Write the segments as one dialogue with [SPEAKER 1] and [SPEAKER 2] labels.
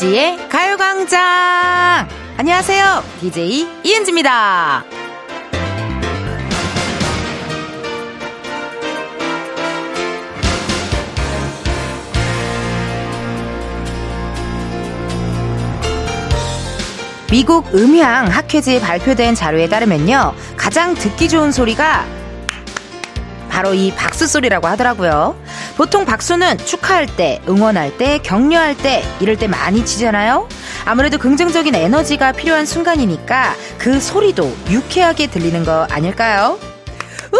[SPEAKER 1] 이은지의 가요광장! 안녕하세요. DJ 이은지입니다. 미국 음향 학회지에 발표된 자료에 따르면요. 가장 듣기 좋은 소리가 바로 이 박수 소리라고 하더라고요. 보통 박수는 축하할 때, 응원할 때, 격려할 때, 이럴 때 많이 치잖아요? 아무래도 긍정적인 에너지가 필요한 순간이니까 그 소리도 유쾌하게 들리는 거 아닐까요? 우!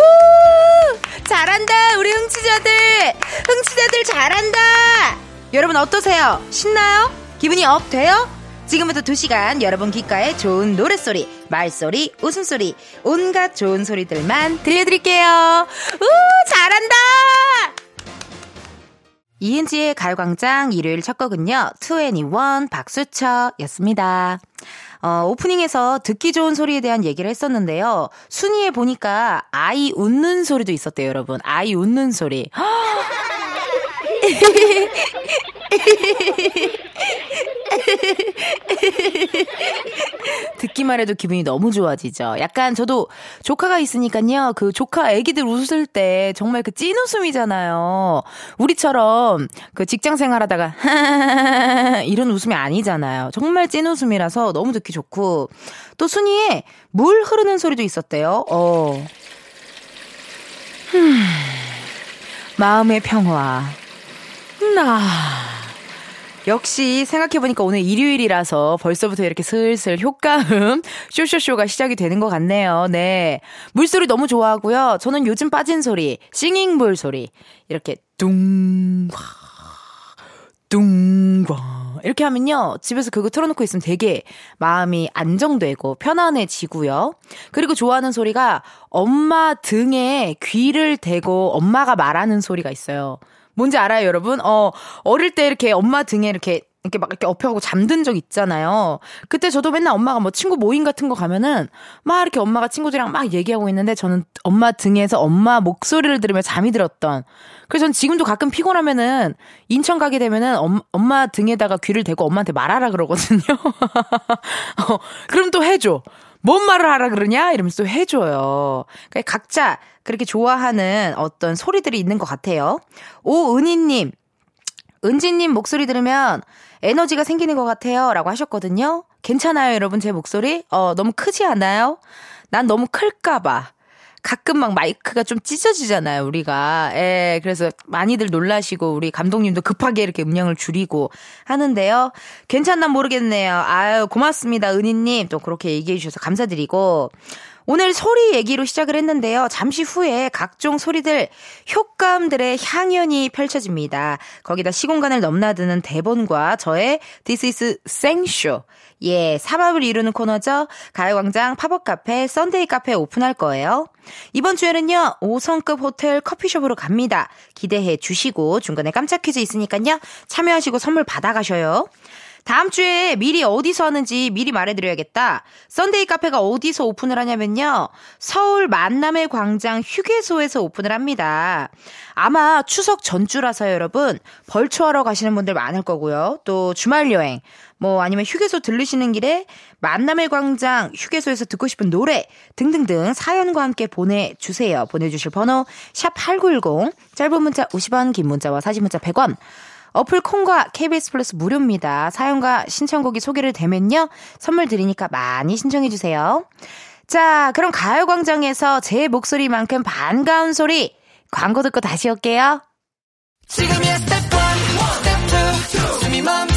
[SPEAKER 1] 잘한다, 우리 흥치자들! 흥치자들 잘한다! 여러분 어떠세요? 신나요? 기분이 up 돼요? 지금부터 2시간 여러분 귓가에 좋은 노랫소리, 말소리, 웃음소리, 온갖 좋은 소리들만 들려드릴게요. 우, 잘한다! 이은지의 가요광장 일요일 첫 곡은요, 2NE1 박수쳐 였습니다. 어, 오프닝에서 듣기 좋은 소리에 대한 얘기를 했었는데요. 순위에 보니까 아이 웃는 소리도 있었대요, 여러분. 아이 웃는 소리. 듣기만 해도 기분이 너무 좋아지죠. 약간 저도 조카가 있으니까요. 그 조카 애기들 웃을 때 정말 그 찐 웃음이잖아요. 우리처럼 그 직장 생활하다가 이런 웃음이 아니잖아요. 정말 찐 웃음이라서 너무 듣기 좋고 또 순위에 물 흐르는 소리도 있었대요. 어. 흠. 마음의 평화. 나. 역시 생각해보니까 오늘 일요일이라서 벌써부터 이렇게 슬슬 효과음 쇼쇼쇼가 시작이 되는 것 같네요. 네. 물소리 너무 좋아하고요. 저는 요즘 빠진 소리, 싱잉볼 소리. 이렇게 둥, 둥과 이렇게 하면요 집에서 그거 틀어놓고 있으면 되게 마음이 안정되고 편안해지고요. 그리고 좋아하는 소리가 엄마 등에 귀를 대고 엄마가 말하는 소리가 있어요. 뭔지 알아요, 여러분? 어, 어릴 때 이렇게 엄마 등에 이렇게 이렇게 막 이렇게 엎혀가고 잠든 적 있잖아요. 그때 저도 맨날 엄마가 뭐 친구 모임 같은 거 가면은 막 이렇게 엄마가 친구들이랑 막 얘기하고 있는데 저는 엄마 등에서 엄마 목소리를 들으며 잠이 들었던. 그래서 전 지금도 가끔 피곤하면은 인천 가게 되면은 엄, 엄마 등에다가 귀를 대고 엄마한테 말하라 그러거든요. 어, 그럼 또 해줘. 뭔 말을 하라 그러냐? 이러면서 또 해줘요. 그러니까 각자 그렇게 좋아하는 어떤 소리들이 있는 것 같아요. 오은희님, 은지님 목소리 들으면 에너지가 생기는 것 같아요. 라고 하셨거든요. 괜찮아요, 여러분, 제 목소리? 어, 너무 크지 않아요? 난 너무 클까봐. 가끔 막 마이크가 좀 찢어지잖아요, 우리가. 예, 그래서 많이들 놀라시고, 우리 감독님도 급하게 이렇게 음량을 줄이고 하는데요. 괜찮나 모르겠네요. 아유, 고맙습니다, 은희님. 또 그렇게 얘기해 주셔서 감사드리고. 오늘 소리 얘기로 시작을 했는데요. 잠시 후에 각종 소리들, 효과음들의 향연이 펼쳐집니다. 거기다 시공간을 넘나드는 대본과 저의 This is 생쇼. 예, 삼합을 이루는 코너죠. 가요광장 팝업 카페, 썬데이 카페 오픈할 거예요. 이번 주에는요, 5성급 호텔 커피숍으로 갑니다. 기대해 주시고, 중간에 깜짝 퀴즈 있으니까요, 참여하시고 선물 받아가셔요. 다음 주에 미리 어디서 하는지 미리 말해드려야겠다. 썬데이 카페가 어디서 오픈을 하냐면요. 서울 만남의 광장 휴게소에서 오픈을 합니다. 아마 추석 전주라서 여러분 벌초하러 가시는 분들 많을 거고요. 또 주말 여행, 뭐 아니면 휴게소 들르시는 길에 만남의 광장 휴게소에서 듣고 싶은 노래 등등등 사연과 함께 보내주세요. 보내주실 번호 샵8910 짧은 문자 50원 긴 문자와 사진 문자 100원 어플 콩과 KBS 플러스 무료입니다. 사연과 신청곡이 소개를 되면요. 선물 드리니까 많이 신청해주세요. 자, 그럼 가요광장에서 제 목소리만큼 반가운 소리 광고 듣고 다시 올게요. 지금이야 스텝 1, 스텝 2, 숨이 멈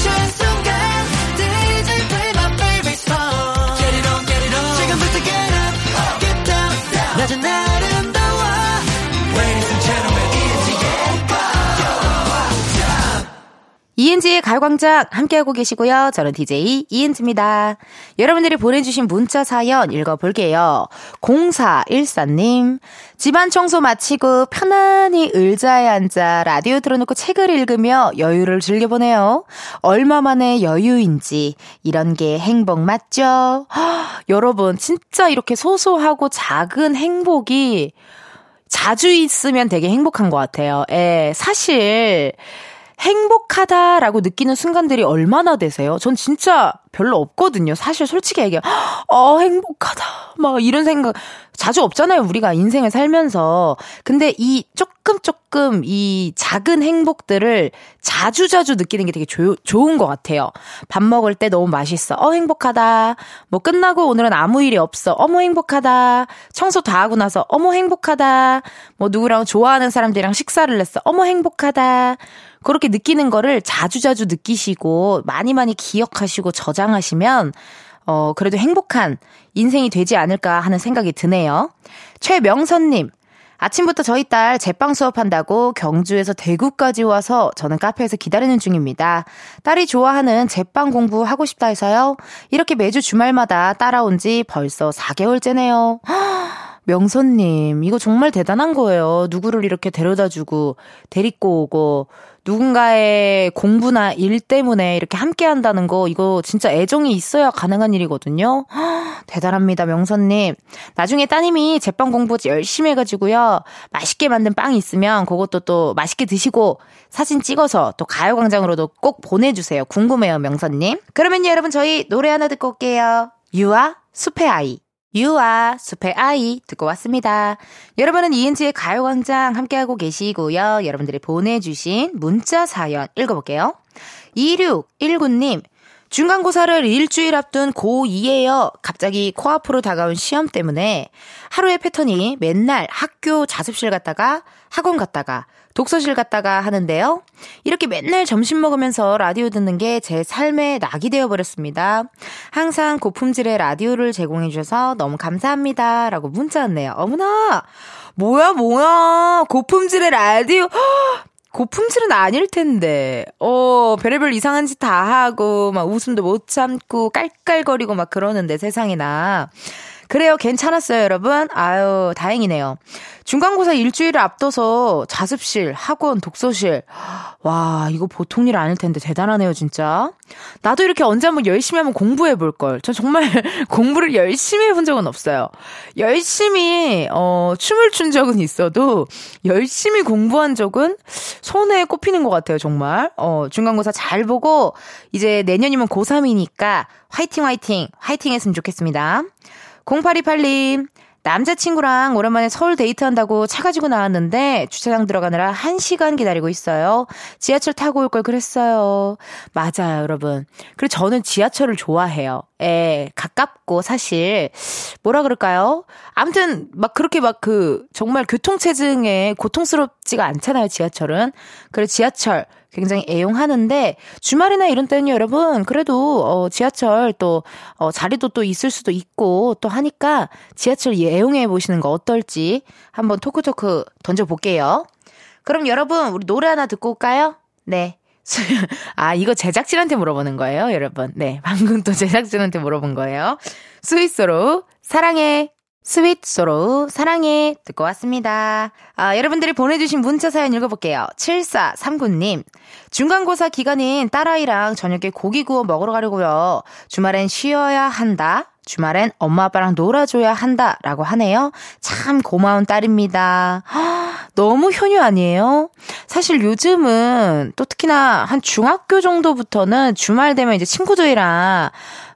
[SPEAKER 1] 이은지의 가요광장 함께하고 계시고요. 저는 DJ 이은지입니다. 여러분들이 보내주신 문자 사연 읽어볼게요. 0414님, 집안 청소 마치고 편안히 의자에 앉아 라디오 틀어놓고 책을 읽으며 여유를 즐겨보네요. 얼마만의 여유인지, 이런 게 행복 맞죠? 허, 여러분, 진짜 이렇게 소소하고 작은 행복이 자주 있으면 되게 행복한 것 같아요. 예, 사실, 행복하다라고 느끼는 순간들이 얼마나 되세요? 전 진짜 별로 없거든요. 사실 솔직히 얘기해. 어, 행복하다. 막 이런 생각 자주 없잖아요. 우리가 인생을 살면서. 근데 이 조금 조금 이 작은 행복들을 자주 자주 느끼는 게 되게 조, 좋은 것 같아요. 밥 먹을 때 너무 맛있어. 어, 행복하다. 뭐 끝나고 오늘은 아무 일이 없어. 어머, 행복하다. 청소 다 하고 나서 어머, 행복하다. 뭐 누구랑 좋아하는 사람들이랑 식사를 했어. 어머, 행복하다. 그렇게 느끼는 거를 자주자주 느끼시고 많이 많이 기억하시고 저장 하시면 어 그래도 행복한 인생이 되지 않을까 하는 생각이 드네요. 최명선님 아침부터 저희 딸 제빵 수업한다고 경주에서 대구까지 와서 저는 카페에서 기다리는 중입니다. 딸이 좋아하는 제빵 공부하고 싶다 해서요. 이렇게 매주 주말마다 따라온 지 벌써 4개월째네요. 명선님, 이거 정말 대단한 거예요. 누구를 이렇게 데려다 주고, 데리고 오고, 누군가의 공부나 일 때문에 이렇게 함께 한다는 거, 이거 진짜 애정이 있어야 가능한 일이거든요. 대단합니다, 명선님. 나중에 따님이 제빵 공부 열심히 해가지고요. 맛있게 만든 빵이 있으면 그것도 또 맛있게 드시고 사진 찍어서 또 가요광장으로도 꼭 보내주세요. 궁금해요, 명선님. 그러면 여러분 저희 노래 하나 듣고 올게요. 유아 숲의 아이. 유아 숲의 아이 듣고 왔습니다. 여러분은 이은지의 가요광장 함께하고 계시고요. 여러분들이 보내주신 문자 사연 읽어볼게요. 2619님 중간고사를 일주일 앞둔 고2예요. 갑자기 코앞으로 다가온 시험 때문에 하루의 패턴이 맨날 학교 자습실 갔다가 학원 갔다가 독서실 갔다가 하는데요. 이렇게 맨날 점심 먹으면서 라디오 듣는 게 제 삶의 낙이 되어버렸습니다. 항상 고품질의 라디오를 제공해주셔서 너무 감사합니다. 라고 문자 왔네요. 어머나! 뭐야, 뭐야! 고품질의 라디오! 고품질은 아닐 텐데. 어, 별의별 이상한 짓 다 하고, 막 웃음도 못 참고, 깔깔거리고 막 그러는데, 세상에나. 그래요. 괜찮았어요, 여러분. 아유, 다행이네요. 중간고사 일주일을 앞둬서 자습실, 학원, 독서실. 와, 이거 보통 일 아닐 텐데 대단하네요, 진짜. 나도 이렇게 언제 한번 열심히 한번 공부해 볼 걸. 저 정말 공부를 열심히 해본 적은 없어요. 열심히, 어, 춤을 춘 적은 있어도 열심히 공부한 적은 손에 꼽히는 것 같아요, 정말. 어, 중간고사 잘 보고 이제 내년이면 고3이니까 화이팅, 화이팅, 화이팅 했으면 좋겠습니다. 0828님, 남자친구랑 오랜만에 서울 데이트한다고 차 가지고 나왔는데 주차장 들어가느라 1시간 기다리고 있어요. 지하철 타고 올 걸 그랬어요. 맞아요, 여러분. 그리고 저는 지하철을 좋아해요. 예, 가깝고 사실 뭐라 그럴까요? 아무튼 막 그렇게 막 그 정말 교통체증에 고통스럽지가 않잖아요, 지하철은. 그래 지하철 굉장히 애용하는데 주말이나 이런 때는 여러분 그래도 어 지하철 또 어, 자리도 또 있을 수도 있고 또 하니까 지하철 애용해 보시는 거 어떨지 한번 토크토크 던져 볼게요. 그럼 여러분 우리 노래 하나 듣고 올까요? 네. 아, 이거 제작진한테 물어보는 거예요, 여러분. 네, 방금 또 제작진한테 물어본 거예요. 스윗 소로우 사랑해. 스윗 소로우 사랑해 듣고 왔습니다. 아, 여러분들이 보내주신 문자 사연 읽어볼게요. 7439님 중간고사 기간인 딸아이랑 저녁에 고기 구워 먹으러 가려고요. 주말엔 쉬어야 한다. 주말엔 엄마 아빠랑 놀아줘야 한다. 라고 하네요. 참 고마운 딸입니다. 너무 효녀 아니에요? 사실 요즘은 또 특히나 한 중학교 정도부터는 주말 되면 이제 친구들이랑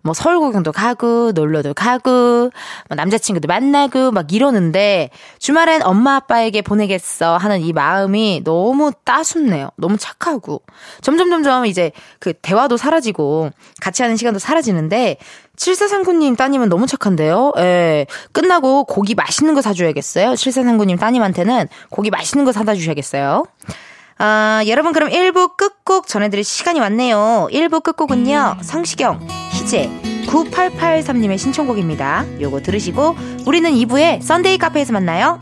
[SPEAKER 1] 뭐 서울 구경도 가고 놀러도 가고 뭐 남자친구도 만나고 막 이러는데 주말엔 엄마 아빠에게 보내겠어 하는 이 마음이 너무 따숩네요. 너무 착하고 점점 점점 이제 그 대화도 사라지고 같이 하는 시간도 사라지는데 7439님 따님은 너무 착한데요? 예. 끝나고 고기 맛있는 거 사줘야겠어요. 7439님 따님한테는 고기 맛있는 거 사다 주셔야겠어요. 아, 여러분 그럼 1부 끝곡 전해드릴 시간이 왔네요. 1부 끝곡은요. 성시경, 희재, 9883님의 신청곡입니다. 요거 들으시고 우리는 2부에 썬데이 카페에서 만나요.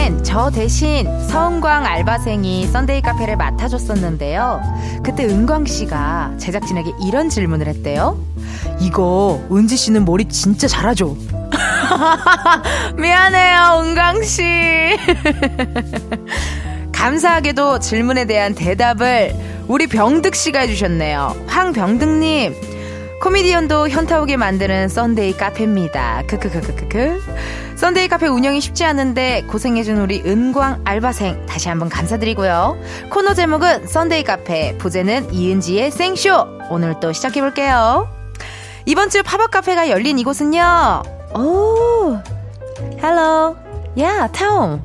[SPEAKER 1] 지난주엔 저 대신 서은광 알바생이 썬데이 카페를 맡아줬었는데요. 그때 은광 씨가 제작진에게 이런 질문을 했대요. 이거 은지 씨는 머리 진짜 잘하죠? 미안해요, 은광 씨. 감사하게도 질문에 대한 대답을 우리 병득 씨가 해주셨네요. 황병득님, 코미디언도 현타 오게 만드는 썬데이 카페입니다. 크크크크크크. 썬데이 카페 운영이 쉽지 않은데 고생해준 우리 은광 알바생 다시 한번 감사드리고요. 코너 제목은 썬데이 카페, 부제는 이은지의 생쇼. 오늘 또 시작해볼게요. 이번 주 팝업 카페가 열린 이곳은요. 오, hello. Yeah, Tom.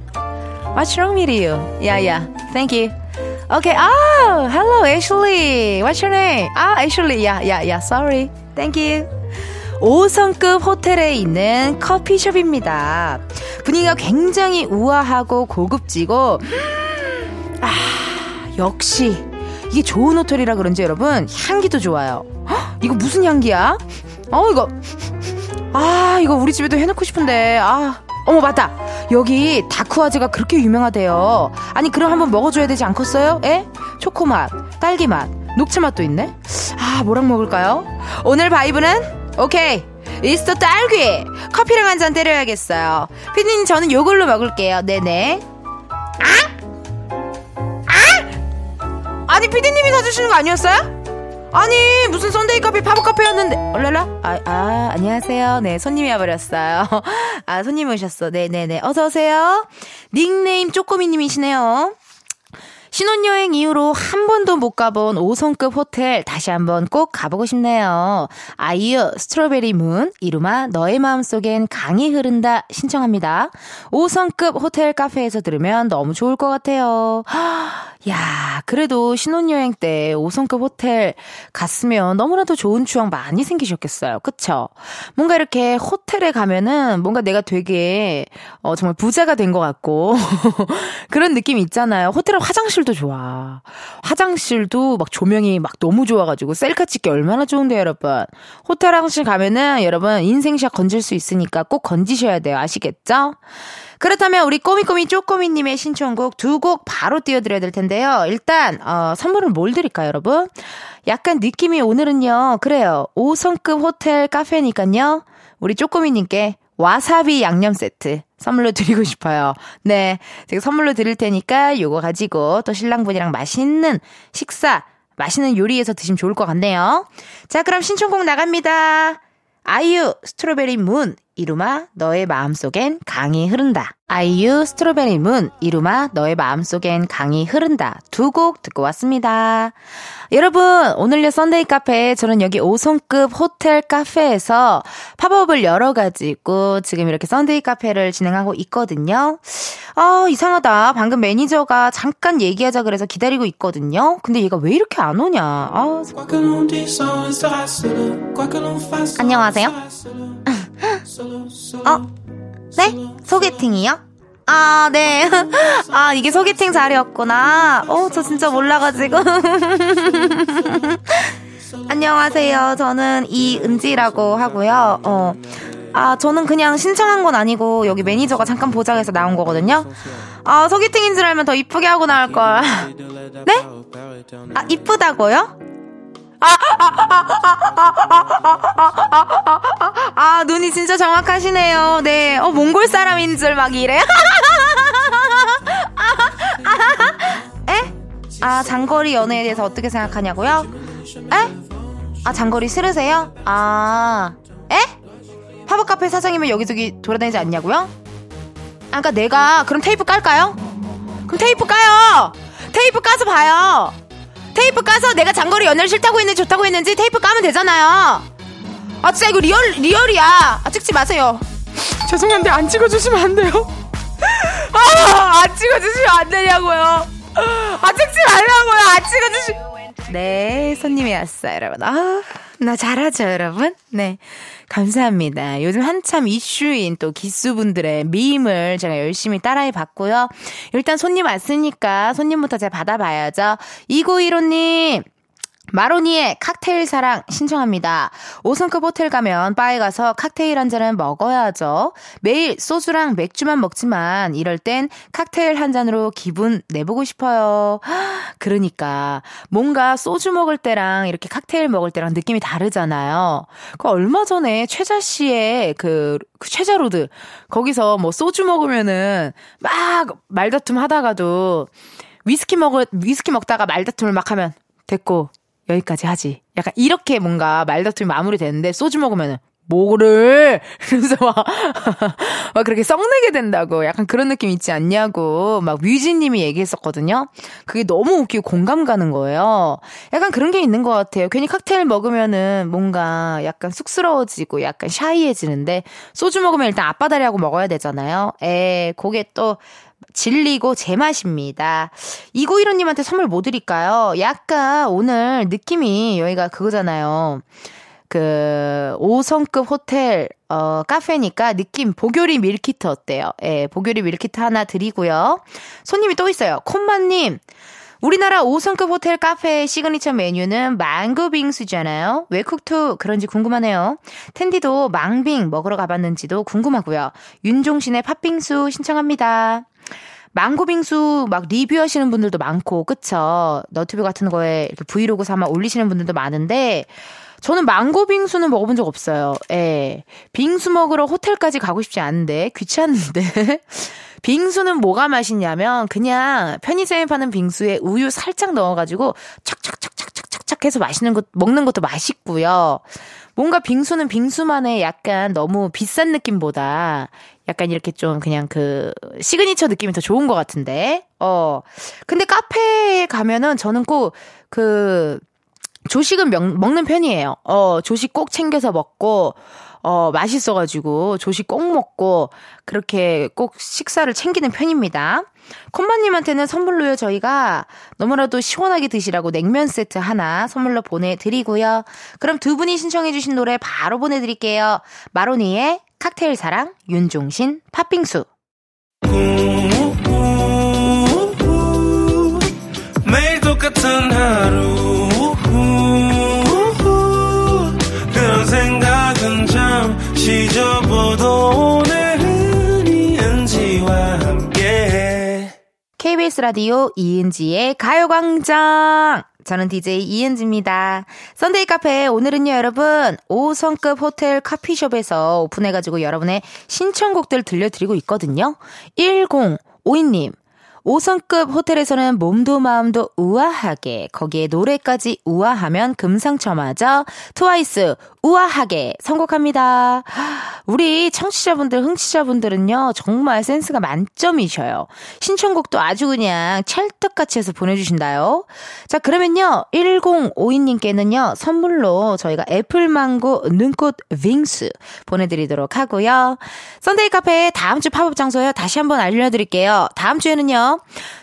[SPEAKER 1] What's wrong with you? Yeah, yeah. Thank you. Okay. Oh, hello, Ashley. What's your name? Ah, Ashley. Yeah, yeah, yeah. Sorry. Thank you. 5성급 호텔에 있는 커피숍입니다. 분위기가 굉장히 우아하고 고급지고, 아, 역시, 이게 좋은 호텔이라 그런지 여러분, 향기도 좋아요. 헉, 이거 무슨 향기야? 어, 이거, 아, 이거 우리 집에도 해놓고 싶은데, 아. 어머, 맞다. 여기 다쿠아즈가 그렇게 유명하대요. 아니, 그럼 한번 먹어줘야 되지 않겠어요? 에? 초코맛, 딸기맛, 녹차맛도 있네? 아, 뭐랑 먹을까요? 오늘 vibe는? 오케이. 이스터 딸기! 커피랑 한 잔 때려야겠어요. 피디님, 저는 요걸로 먹을게요. 네네. 아? 아? 아니, 피디님이 사주시는 거 아니었어요? 아니 무슨 썬데이 카페 팝업 카페였는데 얼랄라 아, 아 안녕하세요 네 손님이 와버렸어요 아 손님 오셨어 네네네 어서 오세요 닉네임 쪼꼬미님이시네요 신혼여행 이후로 한 번도 못 가본 5성급 호텔 다시 한번 꼭 가보고 싶네요. 아이유 스트로베리 문 이루마 너의 마음속엔 강이 흐른다 신청합니다. 5성급 호텔 카페에서 들으면 너무 좋을 것 같아요. 야, 그래도 신혼여행 때 5성급 호텔 갔으면 너무나도 좋은 추억 많이 생기셨겠어요. 그쵸? 뭔가 이렇게 호텔에 가면은 뭔가 내가 되게, 어, 정말 부자가 된 것 같고, 그런 느낌 있잖아요. 호텔은 화장실도 좋아. 화장실도 막 조명이 막 너무 좋아가지고 셀카 찍기 얼마나 좋은데, 여러분. 호텔 화장실 가면은 여러분 인생샷 건질 수 있으니까 꼭 건지셔야 돼요. 아시겠죠? 그렇다면 우리 꼬미꼬미 쪼꼬미님의 신청곡 두 곡 바로 띄워드려야 될 텐데요. 일단 어, 선물은 뭘 드릴까요, 여러분? 약간 느낌이 오늘은요. 그래요. 5성급 호텔 카페니까요. 우리 쪼꼬미님께 와사비 양념 세트 선물로 드리고 싶어요. 네. 제가 선물로 드릴 테니까 요거 가지고 또 신랑분이랑 맛있는 식사, 맛있는 요리해서 드시면 좋을 것 같네요. 자, 그럼 신청곡 나갑니다. 아이유, strawberry moon, 이루마, 너의 마음속엔 강이 흐른다. 아이유, strawberry moon, 이루마, 너의 마음속엔 강이 흐른다. 두 곡 듣고 왔습니다. 여러분, 오늘의 Sunday 카페, 저는 여기 5성급 호텔 카페에서 팝업을 열어가지고 지금 이렇게 Sunday 카페를 진행하고 있거든요. 아, 이상하다. 방금 매니저가 잠깐 얘기하자 그래서 기다리고 있거든요. 근데 얘가 왜 이렇게 안 오냐. 아, 안녕하세요. 어? 네? 소개팅이요? 아, 네. 아, 이게 소개팅 자리였구나. 어, 저 진짜 몰라가지고. 안녕하세요. 저는 이은지라고 하고요. 어. 아, 저는 그냥 신청한 건 아니고, 여기 매니저가 잠깐 보자해서 나온 거거든요. 아, 소개팅인 줄 알면 더 이쁘게 하고 나올 걸. 네? 아, 이쁘다고요? 아, 눈이 진짜 정확하시네요. 네. 어, 몽골 사람인 줄 막 이래. 에? 아, 장거리 연애에 대해서 어떻게 생각하냐고요? 에? 아, 장거리 싫으세요? 아, 에? 팝업 카페 사장이면 여기저기 돌아다니지 않냐고요? 아까 그러니까 내가 그럼 테이프 깔까요? 그럼 테이프 까요! 테이프 까서 봐요! 테이프 까서 내가 장거리 연애를 싫다고 했는지 좋다고 했는지 테이프 까면 되잖아요. 아 진짜 이거 real real이야. 아 찍지 마세요. 죄송한데 안 찍어주시면 안 돼요. 아안 찍어주시면 안 되냐고요. 아 찍지 말라고요. 안 찍어주시. 네 손님이 왔어요 여러분. 아. 나 잘하죠, 여러분? 네. 감사합니다. 요즘 한참 이슈인 또 기수분들의 미임을 제가 열심히 따라해 봤고요. 일단 손님 왔으니까 손님부터 제가 받아봐야죠. 2915님, 마로니의 칵테일 사랑 신청합니다. 5성급 호텔 가면 바에 가서 칵테일 한 잔은 먹어야죠. 매일 소주랑 맥주만 먹지만 이럴 땐 칵테일 한 잔으로 기분 내보고 싶어요. 그러니까 뭔가 소주 먹을 때랑 이렇게 칵테일 먹을 때랑 느낌이 다르잖아요. 그 얼마 전에 최자 씨의 그, 그 최자 로드 거기서 뭐 소주 먹으면은 막 말다툼 하다가도 위스키 먹을 위스키 먹다가 말다툼을 막 하면 됐고 여기까지 하지. 약간 이렇게 뭔가 말다툼이 마무리되는데 소주 먹으면은 뭐를 그래서 막, 막 그렇게 썩내게 된다고 약간 그런 느낌 있지 않냐고 막 뮤지님이 얘기했었거든요. 그게 너무 웃기고 공감 가는 거예요. 약간 그런 게 있는 것 같아요. 괜히 칵테일 먹으면은 뭔가 약간 쑥스러워지고 약간 샤이해지는데 소주 먹으면 일단 앞바다리하고 먹어야 되잖아요. 에, 그게 또 질리고 제맛입니다. 이고이로님한테 선물 뭐 드릴까요? 약간 오늘 느낌이 여기가 그거잖아요. 그 5성급 호텔 어 카페니까 느낌 복요리 밀키트 어때요? 예, 복요리 밀키트 하나 드리고요. 손님이 또 있어요. 콤마님. 우리나라 5성급 호텔 카페의 시그니처 메뉴는 망고 빙수잖아요. 왜 쿡투 그런지 궁금하네요. 은디도 망빙 먹으러 가봤는지도 궁금하고요. 윤종신의 팥빙수 신청합니다. 망고빙수 막 리뷰하시는 분들도 많고, 그쵸? 너튜브 같은 거에 이렇게 브이로그 삼아 올리시는 분들도 많은데, 저는 망고 빙수는 먹어본 적 없어요. 예. 빙수 먹으러 호텔까지 가고 싶지 않은데, 귀찮은데. 빙수는 뭐가 맛있냐면, 그냥 편의점에 파는 빙수에 우유 살짝 넣어가지고, 척척척척척척 해서 맛있는 것, 먹는 것도 맛있고요. 뭔가 빙수는 빙수만의 약간 너무 비싼 느낌보다 약간 이렇게 좀 그냥 그 시그니처 느낌이 더 좋은 것 같은데. 어. 근데 카페에 가면은 저는 꼭그 조식은 명, 먹는 편이에요. 어, 조식 꼭 챙겨서 먹고, 어, 맛있어가지고 조식 꼭 먹고, 그렇게 꼭 식사를 챙기는 편입니다. 콤마님한테는 선물로요, 저희가 너무나도 시원하게 드시라고 냉면 세트 하나 선물로 보내드리고요. 그럼 두 분이 신청해주신 노래 바로 보내드릴게요. 마로니의 칵테일 사랑, 윤종신, 팥빙수. 매일 똑같은 하루 KBS 라디오 이은지의 가요광장 저는 DJ 이은지입니다. Sunday 카페 오늘은요 여러분 5성급 호텔 커피숍에서 오픈해가지고 여러분의 신청곡들 들려드리고 있거든요. 1052님 5성급 호텔에서는 몸도 마음도 우아하게 거기에 노래까지 우아하면 금상첨화죠. 트와이스 우아하게 선곡합니다. 우리 청취자분들, 흥취자분들은요, 정말 센스가 만점이셔요. 신청곡도 아주 그냥 찰떡같이 해서 보내주신다요. 자, 그러면요, 1052님께는요, 선물로 저희가 애플망고 눈꽃 Wings 보내드리도록 하고요. Sunday 카페 다음 주 팝업 장소요, 다시 한번 알려드릴게요. 다음 주에는요,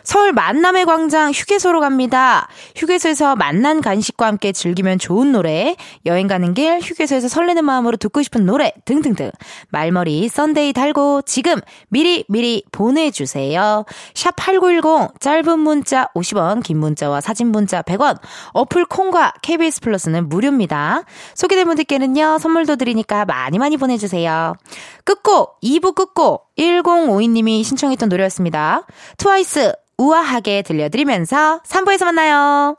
[SPEAKER 1] 서울 만남의 광장 휴게소로 갑니다. 휴게소에서 만난 간식과 함께 즐기면 좋은 노래, 여행 가는 길 휴게소에서 설레는 마음으로 듣고 싶은 노래 등등등 말머리 Sunday 달고 지금 미리 미리 보내주세요. 샵 8910 짧은 문자 50원 긴 문자와 사진 문자 100원 어플 콩과 KBS 플러스는 무료입니다. 소개된 분들께는요 선물도 드리니까 많이 많이 보내주세요. 끝곡 2부 끝곡 1052님이 신청했던 노래였습니다. 트와이스 우아하게 들려드리면서 3부에서 만나요.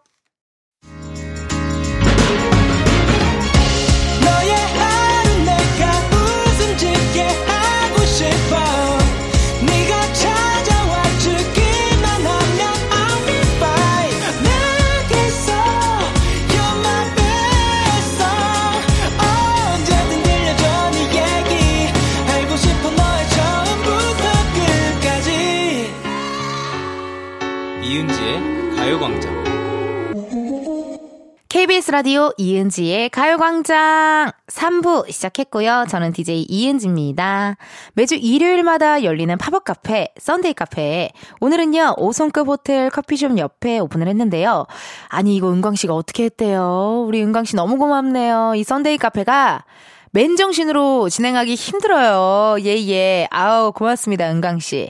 [SPEAKER 1] KBS 라디오 이은지의 가요광장 3부 시작했고요. 저는 DJ 이은지입니다. 매주 일요일마다 열리는 팝업 카페, Sunday 카페. 오늘은요, 오성급 호텔 커피숍 옆에 오픈을 했는데요. 아니, 이거 은광씨가 어떻게 했대요? 우리 은광씨 너무 고맙네요. 이 Sunday 카페가 맨정신으로 진행하기 힘들어요. 예, 예. 아우, 고맙습니다, 은광씨.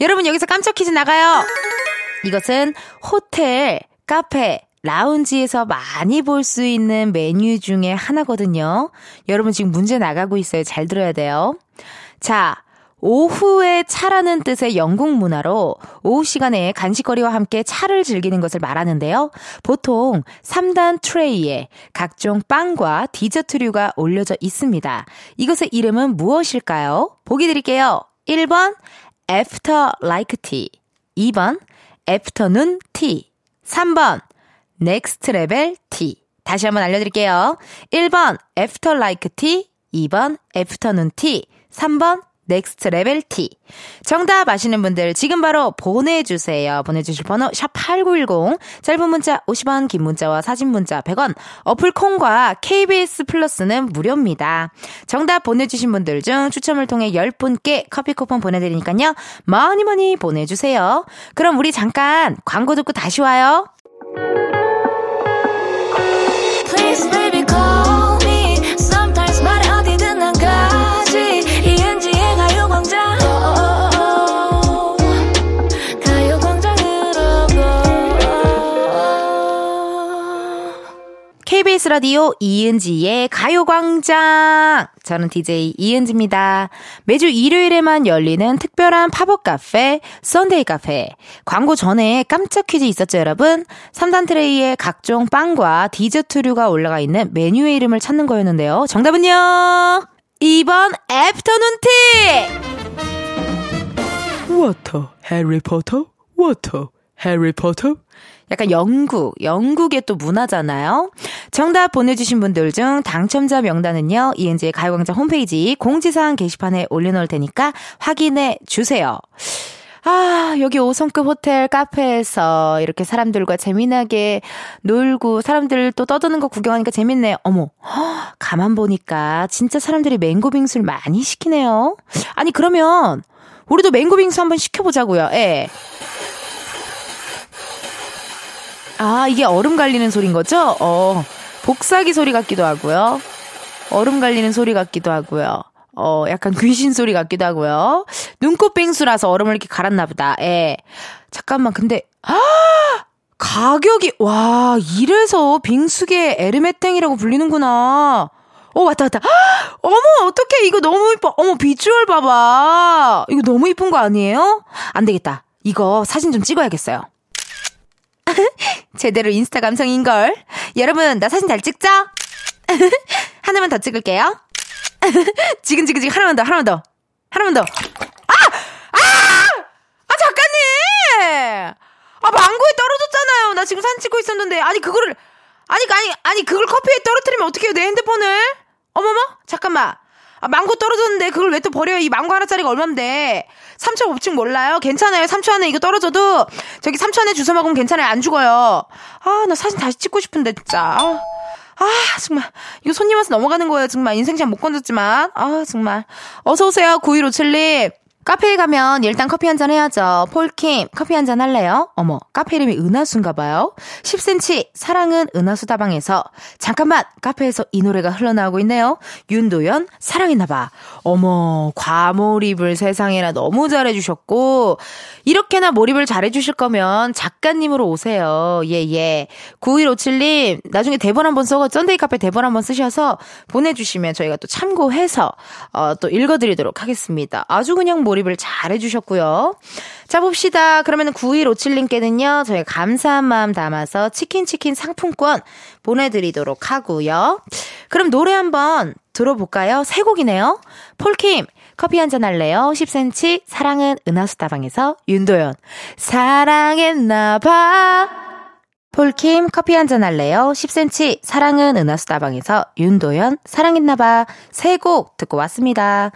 [SPEAKER 1] 여러분, 여기서 깜짝 퀴즈 나가요! 이것은 호텔, 카페, 라운지에서 많이 볼 수 있는 메뉴 중에 하나거든요. 여러분 지금 문제 나가고 있어요. 잘 들어야 돼요. 자, 오후에 차라는 뜻의 영국 문화로 오후 시간에 간식거리와 함께 차를 즐기는 것을 말하는데요. 보통 3단 트레이에 각종 빵과 디저트류가 올려져 있습니다. 이것의 이름은 무엇일까요? 보기 드릴게요. 1번 after like tea 2번 afternoon tea 3번 Next Level tea. 다시 한번 알려드릴게요. 1번 after like tea, 2번 afternoon tea, 3번 Next Level tea. 정답 아시는 분들 지금 바로 보내주세요. 보내주실 번호 샵8910 짧은 문자 50원 긴 문자와 사진 문자 100원 어플 콩과 KBS 플러스는 무료입니다. 정답 보내주신 분들 중 추첨을 통해 10분께 커피 쿠폰 보내드리니까요. 많이 많이 보내주세요. 그럼 우리 잠깐 광고 듣고 다시 와요. this baby. KBS 라디오 이은지의 가요광장. 저는 DJ 이은지입니다. 매주 일요일에만 열리는 특별한 팝업 카페, Sunday 카페. 광고 전에 깜짝 퀴즈 있었죠, 여러분? 3단 트레이에 각종 빵과 디저트류가 올라가 있는 메뉴의 이름을 찾는 거였는데요. 정답은요? 2번 afternoon tea! water, Harry
[SPEAKER 2] Potter, water, 해리포터.
[SPEAKER 1] 약간 영국, 영국의 또 문화잖아요. 정답 보내주신 분들 중 당첨자 명단은요, 이은지의 가요광장 홈페이지 공지사항 게시판에 올려놓을 테니까 확인해 주세요. 아, 여기 5성급 호텔 카페에서 이렇게 사람들과 재미나게 놀고 사람들 또 떠드는 거 구경하니까 재밌네요. 어머, 가만 보니까 진짜 사람들이 맹고 빙수를 많이 시키네요. 아니, 그러면 우리도 맹고 빙수 한번 시켜보자고요. 예. 아, 이게 얼음 갈리는 소리인 거죠? 어, 복사기 소리 같기도 하고요. 얼음 갈리는 소리 같기도 하고요. 어, 약간 귀신 소리 같기도 하고요. 눈꽃빙수라서 얼음을 이렇게 갈았나 보다. 예. 잠깐만, 근데, 아! 가격이, 와, 이래서 빙수계 에르메땡이라고 불리는구나. 어, 왔다, 왔다. 아! 어머, 어떡해. 이거 너무 이뻐. 어머, 비주얼 봐봐. 이거 너무 이쁜 거 아니에요? 안 되겠다. 이거 사진 좀 찍어야겠어요. 제대로 인스타 감성인걸. 여러분, 나 사진 잘 찍죠? 하나만 더 찍을게요. 지근지근지근 하나만 더, 하나만 더. 하나만 더. 아! 아! 아, 작가님! 아, 망고에 떨어졌잖아요. 나 지금 사진 찍고 있었는데. 아니, 그거를, 아니, 아니, 아니, 그걸 커피에 떨어뜨리면 어떡해요, 내 핸드폰을? 어머머? 잠깐만. 아, 망고 떨어졌는데 그걸 왜 또 버려요? 이 망고 하나짜리가 얼만데? 3초 법칙 몰라요? 괜찮아요. 3초 안에 이거 떨어져도 저기 3초 안에 주워 먹으면 괜찮아요. 안 죽어요. 아, 나 사진 다시 찍고 싶은데 진짜. 아, 아 정말 이거 손님 와서 넘어가는 거예요. 정말 인생샷 못 건졌지만. 아, 정말. 어서 오세요. 9157님. 카페에 가면 일단 커피 한 잔 해야죠. 폴킴, 커피 한 잔 할래요? 어머, 카페 이름이 은하수인가 봐요. 10cm, 사랑은 은하수 다방에서. 잠깐만, 카페에서 이 노래가 흘러나오고 있네요. 윤도현, 사랑했나 봐. 어머, 과몰입을 세상에나 너무 잘해주셨고, 이렇게나 몰입을 잘해주실 거면 작가님으로 오세요. 예, 예. 9157님, 나중에 대본 한번 써서, Sunday 카페 대본 한번 쓰셔서 보내주시면 저희가 또 참고해서, 어, 또 읽어드리도록 하겠습니다. 아주 그냥 몰 몰입을 잘 해주셨고요. 자, 봅시다. 그러면 9157님께는요, 저희 감사한 마음 담아서 치킨치킨 상품권 보내드리도록 하고요. 그럼 노래 한번 들어볼까요? 세 곡이네요. 폴킴, 커피 한 잔 할래요? 10cm, 사랑은 은하수다방에서 윤도현, 사랑했나봐. 폴킴 커피 한 잔 할래요? 10cm 사랑은 은하수다방에서 윤도현 사랑했나봐 세 곡 듣고 왔습니다.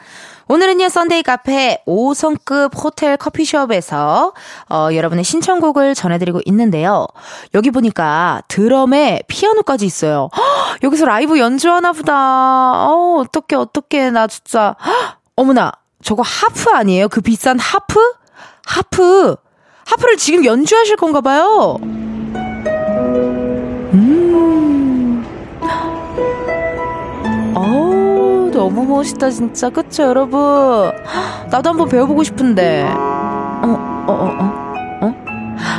[SPEAKER 1] 오늘은요 Sunday 카페 5성급 호텔 커피숍에서 어, 여러분의 신청곡을 전해드리고 있는데요. 여기 보니까 드럼에 피아노까지 있어요. 헉, 여기서 라이브 연주하나 보다. 어 어떡해 어떡해 나 진짜 헉, 어머나 저거 하프 아니에요? 그 비싼 하프? 하프 하프를 지금 연주하실 건가 봐요. 어우, 너무 멋있다, 진짜. 그쵸, 여러분? 나도 한번 배워보고 싶은데. 어, 어, 어, 어? 어?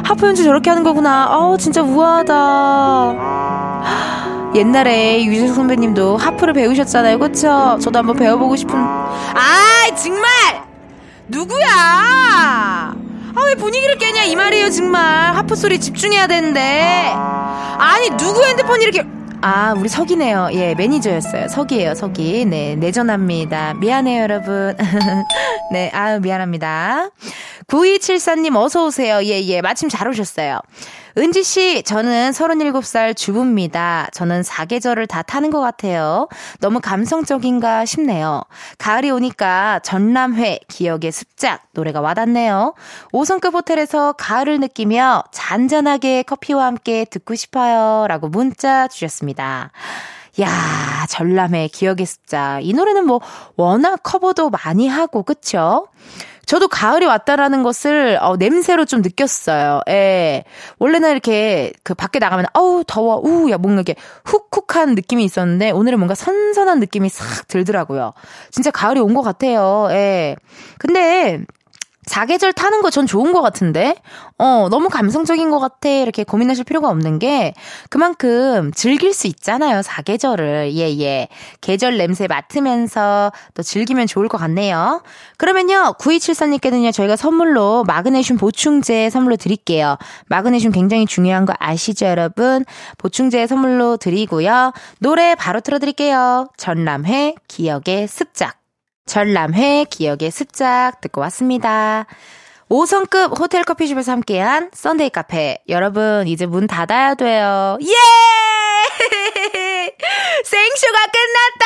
[SPEAKER 1] 하프 연주 저렇게 하는 거구나. 어우, 진짜 우아하다. 옛날에 유재 선배님도 하프를 배우셨잖아요. 그쵸? 저도 한번 배워보고 싶은. 아, 정말! 누구야? 아, 왜 분위기를 깨냐, 이 말이에요, 정말. 하프 소리 집중해야 되는데. 아니, 누구 핸드폰 이렇게. 아, 우리 석이네요. 예, 매니저였어요. 석이에요, 석이. 네, 내전합니다. 미안해요, 여러분. 네, 아유, 미안합니다. 9274님, 어서오세요. 예, 예, 마침 잘 오셨어요. 은지 씨, 저는 37살 주부입니다. 저는 사계절을 다 타는 것 같아요. 너무 감성적인가 싶네요. 가을이 오니까 전람회, 기억의 습작 노래가 와닿네요. 5성급 호텔에서 가을을 느끼며 잔잔하게 커피와 함께 듣고 싶어요. 라고 문자 주셨습니다. 야, 전람회, 기억의 습작. 이 노래는 뭐 워낙 커버도 많이 하고, 그쵸? 저도 가을이 왔다라는 것을 어, 냄새로 좀 느꼈어요. 예. 원래는 이렇게 그 밖에 나가면 어우 더워, 우야 뭔가 이렇게 훅훅한 느낌이 있었는데 오늘은 뭔가 선선한 느낌이 싹 들더라고요. 진짜 가을이 온 것 같아요. 예. 근데 사계절 타는 거 전 좋은 것 같은데? 어, 너무 감성적인 것 같아. 이렇게 고민하실 필요가 없는 게 그만큼 즐길 수 있잖아요. 사계절을. 예, 예. 계절 냄새 맡으면서 또 즐기면 좋을 것 같네요. 그러면요, 9274님께는요, 저희가 선물로 마그네슘 보충제 선물로 드릴게요. 마그네슘 굉장히 중요한 거 아시죠, 여러분? 보충제 선물로 드리고요. 노래 바로 틀어드릴게요. 전람회 기억의 습작. 전람회 기억의 습작 듣고 왔습니다. 5성급 호텔 커피숍에서 함께한 Sunday 카페. 여러분, 이제 문 닫아야 돼요. 예! 생쇼가 끝났다!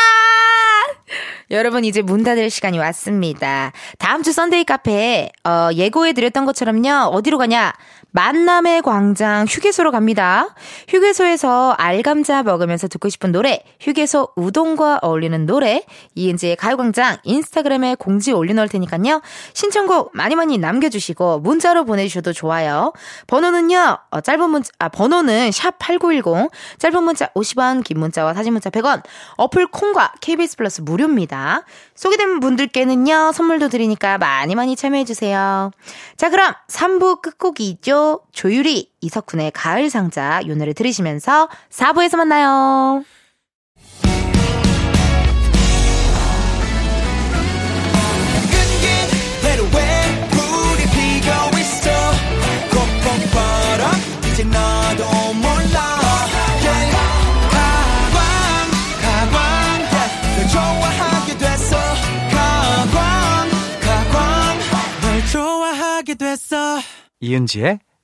[SPEAKER 1] 여러분, 이제 문 닫을 시간이 왔습니다. 다음 주 Sunday 카페, 어, 예고해드렸던 것처럼요, 어디로 가냐? 만남의 광장 휴게소로 갑니다. 휴게소에서 알감자 먹으면서 듣고 싶은 노래, 휴게소 우동과 어울리는 노래, 이은지의 가요광장 인스타그램에 공지 올려놓을 테니까요. 신청곡 많이 많이 남겨주시고 문자로 보내주셔도 좋아요. 번호는요, 어, 짧은 문자, 아, 번호는 샵8910, 짧은 문자 50원, 긴 문자와 사진 문자 100원, 어플 콩과 KBS 플러스 무료입니다. 소개된 분들께는요, 선물도 드리니까 많이 많이 참여해주세요. 자, 그럼 3부 끝곡이죠. 조유리, 이석훈의 가을 상자 요 노래 들으시면서 4부에서 만나요.
[SPEAKER 3] 이은지의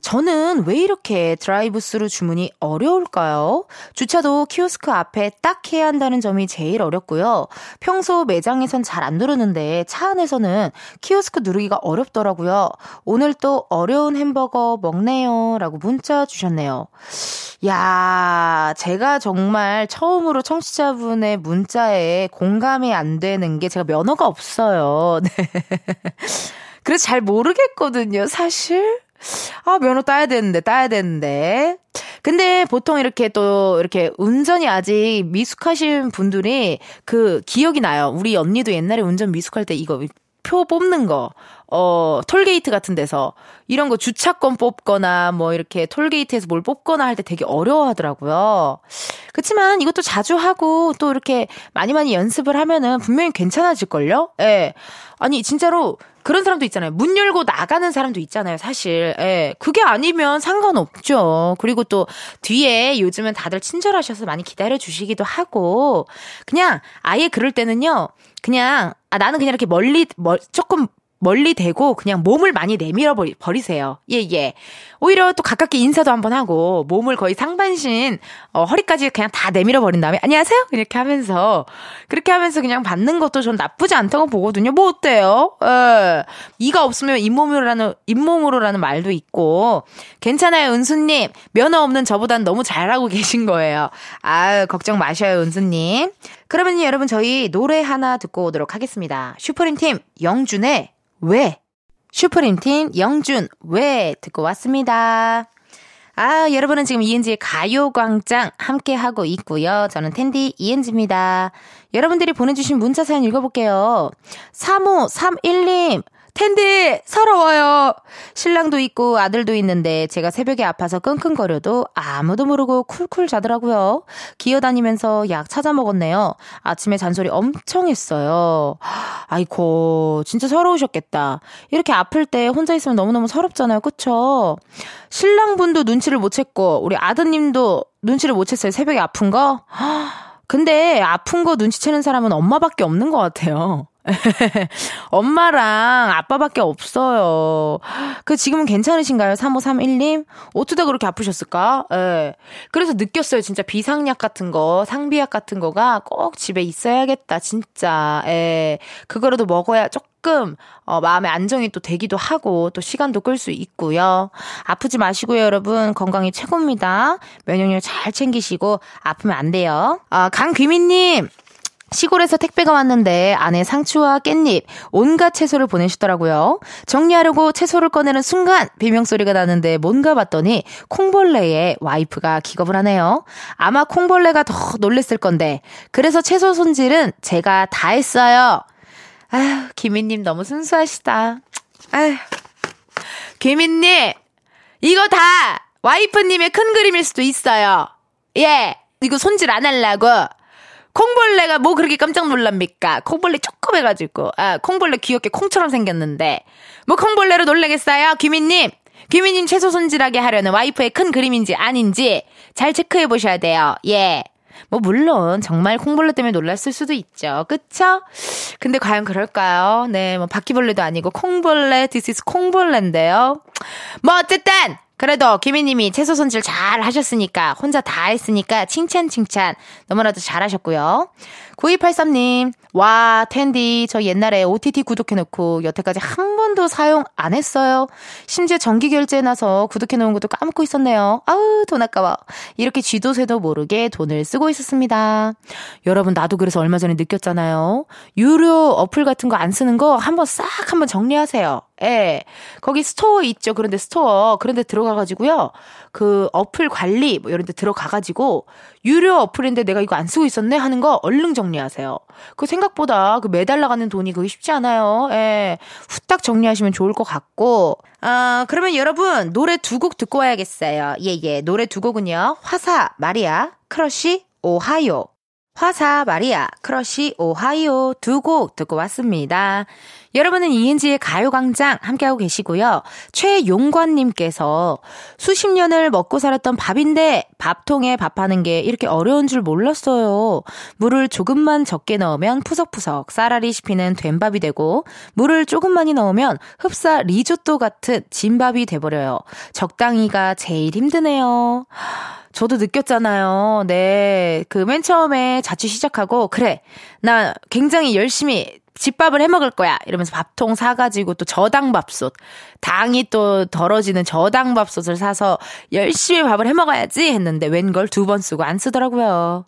[SPEAKER 1] 저는 왜 이렇게 드라이브 스루 주문이 어려울까요? 주차도 키오스크 앞에 딱 해야 한다는 점이 제일 어렵고요. 평소 매장에선 잘 안 누르는데 차 안에서는 키오스크 누르기가 어렵더라고요. 오늘 또 어려운 햄버거 먹네요. 라고 문자 주셨네요. 야, 제가 정말 처음으로 청취자분의 문자에 공감이 안 되는 게 제가 면허가 없어요. 네. 그래서 잘 모르겠거든요, 사실. 아, 면허 따야 되는데, 따야 되는데. 근데 보통 이렇게 또 이렇게 운전이 아직 미숙하신 분들이 그 기억이 나요. 우리 언니도 옛날에 운전 미숙할 때 이거 표 뽑는 거. 어, 톨게이트 같은 데서 이런 거 주차권 뽑거나 뭐 이렇게 톨게이트에서 뭘 뽑거나 할 때 되게 어려워 하더라고요. 그렇지만 이것도 자주 하고 또 이렇게 많이 많이 연습을 하면은 분명히 괜찮아질걸요? 예. 아니, 진짜로 그런 사람도 있잖아요. 문 열고 나가는 사람도 있잖아요, 사실. 예. 그게 아니면 상관없죠. 그리고 또 뒤에 요즘은 다들 친절하셔서 많이 기다려 주시기도 하고 그냥 아예 그럴 때는요. 그냥 아 나는 그냥 이렇게 멀리 멀 조금 멀리 대고 그냥 몸을 많이 내밀어 버리 세요. 예, 예. 오히려 또 가깝게 인사도 한번 하고 몸을 거의 상반신 어, 허리까지 그냥 다 내밀어 버린 다음에 안녕하세요 이렇게 하면서 그렇게 하면서 그냥 받는 것도 좀 나쁘지 않다고 보거든요. 뭐 어때요? 예. 이가 없으면 잇몸으로라는 잇몸으로라는 말도 있고 괜찮아요 은수님 면허 없는 저보단 너무 잘하고 계신 거예요. 아유 걱정 마셔요 은수님. 그러면 여러분 저희 노래 하나 듣고 오도록 하겠습니다. 슈퍼림 팀 영준의 왜? 슈퍼림팀 영준 왜 듣고 왔습니다. 아, 여러분은 지금 이은지의 가요광장 함께하고 있고요. 저는 텐디 이은지입니다. 여러분들이 보내주신 문자 사연 읽어볼게요. 3531님, 텐디 서러워요. 신랑도 있고 아들도 있는데 제가 새벽에 아파서 끙끙거려도 아무도 모르고 쿨쿨 자더라고요. 기어다니면서 약 찾아 먹었네요. 아침에 잔소리 엄청 했어요. 아이고 진짜 서러우셨겠다. 이렇게 아플 때 혼자 있으면 너무너무 서럽잖아요. 그쵸? 신랑분도 눈치를 못 챘고 우리 아드님도 눈치를 못 챘어요. 새벽에 아픈 거? 근데 아픈 거 눈치채는 사람은 엄마밖에 없는 것 같아요. 엄마랑 아빠밖에 없어요. 그 지금은 괜찮으신가요? 3531님? 어쩌다 그렇게 아프셨을까? 예. 그래서 느꼈어요. 진짜 비상약 같은 거, 상비약 같은 거가 꼭 집에 있어야겠다. 진짜. 예. 그거라도 먹어야 조금 어, 마음의 안정이 또 되기도 하고 또 시간도 끌 수 있고요. 아프지 마시고요, 여러분. 건강이 최고입니다. 면역력 잘 챙기시고 아프면 안 돼요. 아, 강귀민 님. 시골에서 택배가 왔는데 안에 상추와 깻잎, 온갖 채소를 보내시더라고요. 정리하려고 채소를 꺼내는 순간 비명소리가 나는데 뭔가 봤더니 콩벌레에 와이프가 기겁을 하네요. 아마 콩벌레가 더 놀랬을 건데 그래서 채소 손질은 제가 다 했어요. 아휴, 김희님 너무 순수하시다. 아휴. 김희님, 이거 다 와이프님의 큰 그림일 수도 있어요. 예, 이거 손질 안 하려고. 콩벌레가 뭐 그렇게 깜짝 놀랍니까? 콩벌레 조금 해가지고. 아, 콩벌레 귀엽게 콩처럼 생겼는데. 뭐 콩벌레로 놀라겠어요? 귀민님! 귀민님 채소 손질하게 하려는 와이프의 큰 그림인지 아닌지 잘 체크해 보셔야 돼요. 예. 뭐 물론 정말 콩벌레 때문에 놀랐을 수도 있죠. 그쵸? 근데 과연 그럴까요? 네, 뭐 바퀴벌레도 아니고 콩벌레, this is 콩벌레인데요. 뭐 어쨌든 그래도 김희님이 채소 손질 잘 하셨으니까 혼자 다 했으니까 칭찬 칭찬 너무나도 잘하셨고요. 9283님 와 텐디 저 옛날에 OTT 구독해놓고 여태까지 한 번도 사용 안 했어요. 심지어 정기 결제해놔서 구독해놓은 것도 까먹고 있었네요. 아우 돈 아까워. 이렇게 쥐도 새도 모르게 돈을 쓰고 있었습니다. 여러분 나도 그래서 얼마 전에 느꼈잖아요. 유료 어플 같은 거 안 쓰는 거 한번 싹 한번 정리하세요. 예. 거기 store 있죠. 그런 데 store. 그런 데 들어가가지고요. 그 어플 관리, 뭐 이런 데 들어가가지고, 유료 어플인데 내가 이거 안 쓰고 있었네? 하는 거 얼른 정리 하세요. 그 생각보다 그 매달 나가는 돈이 그게 쉽지 않아요. 예. 후딱 정리하시면 좋을 것 같고, 아, 그러면 여러분, 노래 두 곡 듣고 와야겠어요. 예, 예. 노래 두 곡은요. 화사, 마리아, 크러쉬, 오하이오. 화사, 마리아, 크러쉬, 오하이오 두 곡 듣고 왔습니다. 여러분은 이은지의 가요광장 함께하고 계시고요. 최용관님께서 수십 년을 먹고 살았던 밥인데 밥통에 밥하는 게 이렇게 어려운 줄 몰랐어요. 물을 조금만 적게 넣으면 푸석푸석 쌀알이 씹히는 된밥이 되고 물을 조금만이 넣으면 흡사 리조또 같은 진밥이 돼버려요. 적당히가 제일 힘드네요. 저도 느꼈잖아요. 네. 그 맨 처음에 자취 시작하고, 그래. 나 굉장히 열심히 집밥을 해 먹을 거야. 이러면서 밥통 사가지고 또 저당밥솥. 당이 또 덜어지는 저당밥솥을 사서 열심히 밥을 해 먹어야지 했는데 웬걸 두 번 쓰고 안 쓰더라고요.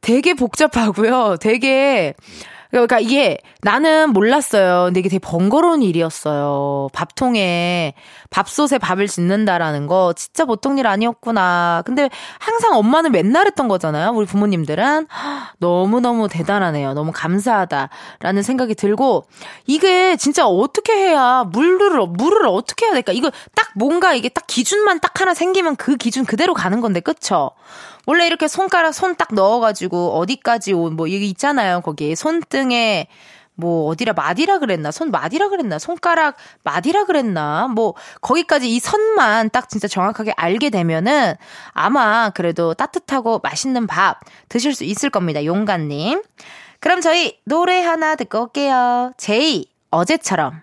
[SPEAKER 1] 되게 복잡하고요. 되게 그러니까 이게 나는 몰랐어요. 근데 이게 되게 번거로운 일이었어요. 밥통에 밥솥에 밥을 짓는다라는 거 진짜 보통 일 아니었구나. 근데 항상 엄마는 맨날 했던 거잖아요. 우리 부모님들은 너무너무 대단하네요. 너무 감사하다라는 생각이 들고 이게 진짜 어떻게 해야 물을 물을 어떻게 해야 될까? 이거 딱 뭔가 이게 딱 기준만 딱 하나 생기면 그 기준 그대로 가는 건데 그쵸? 원래 이렇게 손가락 손 딱 넣어가지고 어디까지 온 뭐 이게 있잖아요. 거기. 손등에 뭐 어디라 마디라 그랬나? 손 마디라 그랬나? 손가락 마디라 그랬나? 뭐 거기까지 이 선만 딱 진짜 정확하게 알게 되면은 아마 그래도 따뜻하고 맛있는 밥 드실 수 있을 겁니다 용가님. 그럼 저희 노래 하나 듣고 올게요. 제이 어제처럼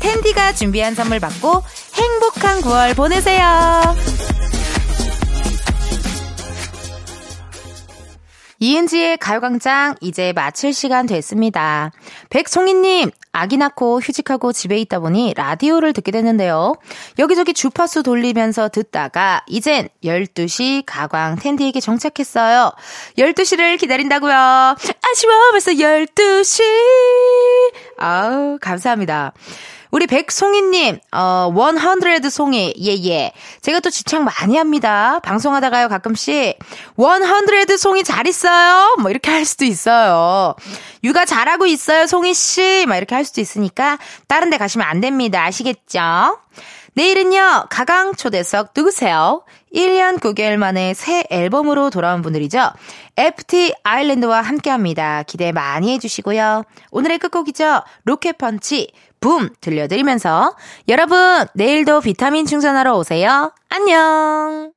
[SPEAKER 1] 텐디가 준비한 선물 받고 행복한 9월 보내세요. 이은지의 가요광장 이제 마칠 시간 됐습니다. 백송이님, 아기 낳고 휴직하고 집에 있다 보니 라디오를 듣게 됐는데요. 여기저기 주파수 돌리면서 듣다가 이젠 12시 가광 텐디에게 정착했어요. 12시를 기다린다고요. 아쉬워 벌써 12시. 아우 감사합니다. 우리 백송이님, 어, 100 송이, 예, 예. 제가 또 지창 많이 합니다. 방송하다가요, 가끔씩. 100 송이 잘 있어요? 뭐, 이렇게 할 수도 있어요. 육아 잘하고 있어요, 송이씨? 막 이렇게 할 수도 있으니까, 다른 데 가시면 안 됩니다. 아시겠죠? 내일은요, 가강 초대석 누구세요? 1년 9개월 만에 새 앨범으로 돌아온 분들이죠. FT 아일랜드와 함께 합니다. 기대 많이 해주시고요. 오늘의 끝곡이죠. 로켓펀치, 붐! 들려드리면서 여러분, 내일도 비타민 충전하러 오세요. 안녕!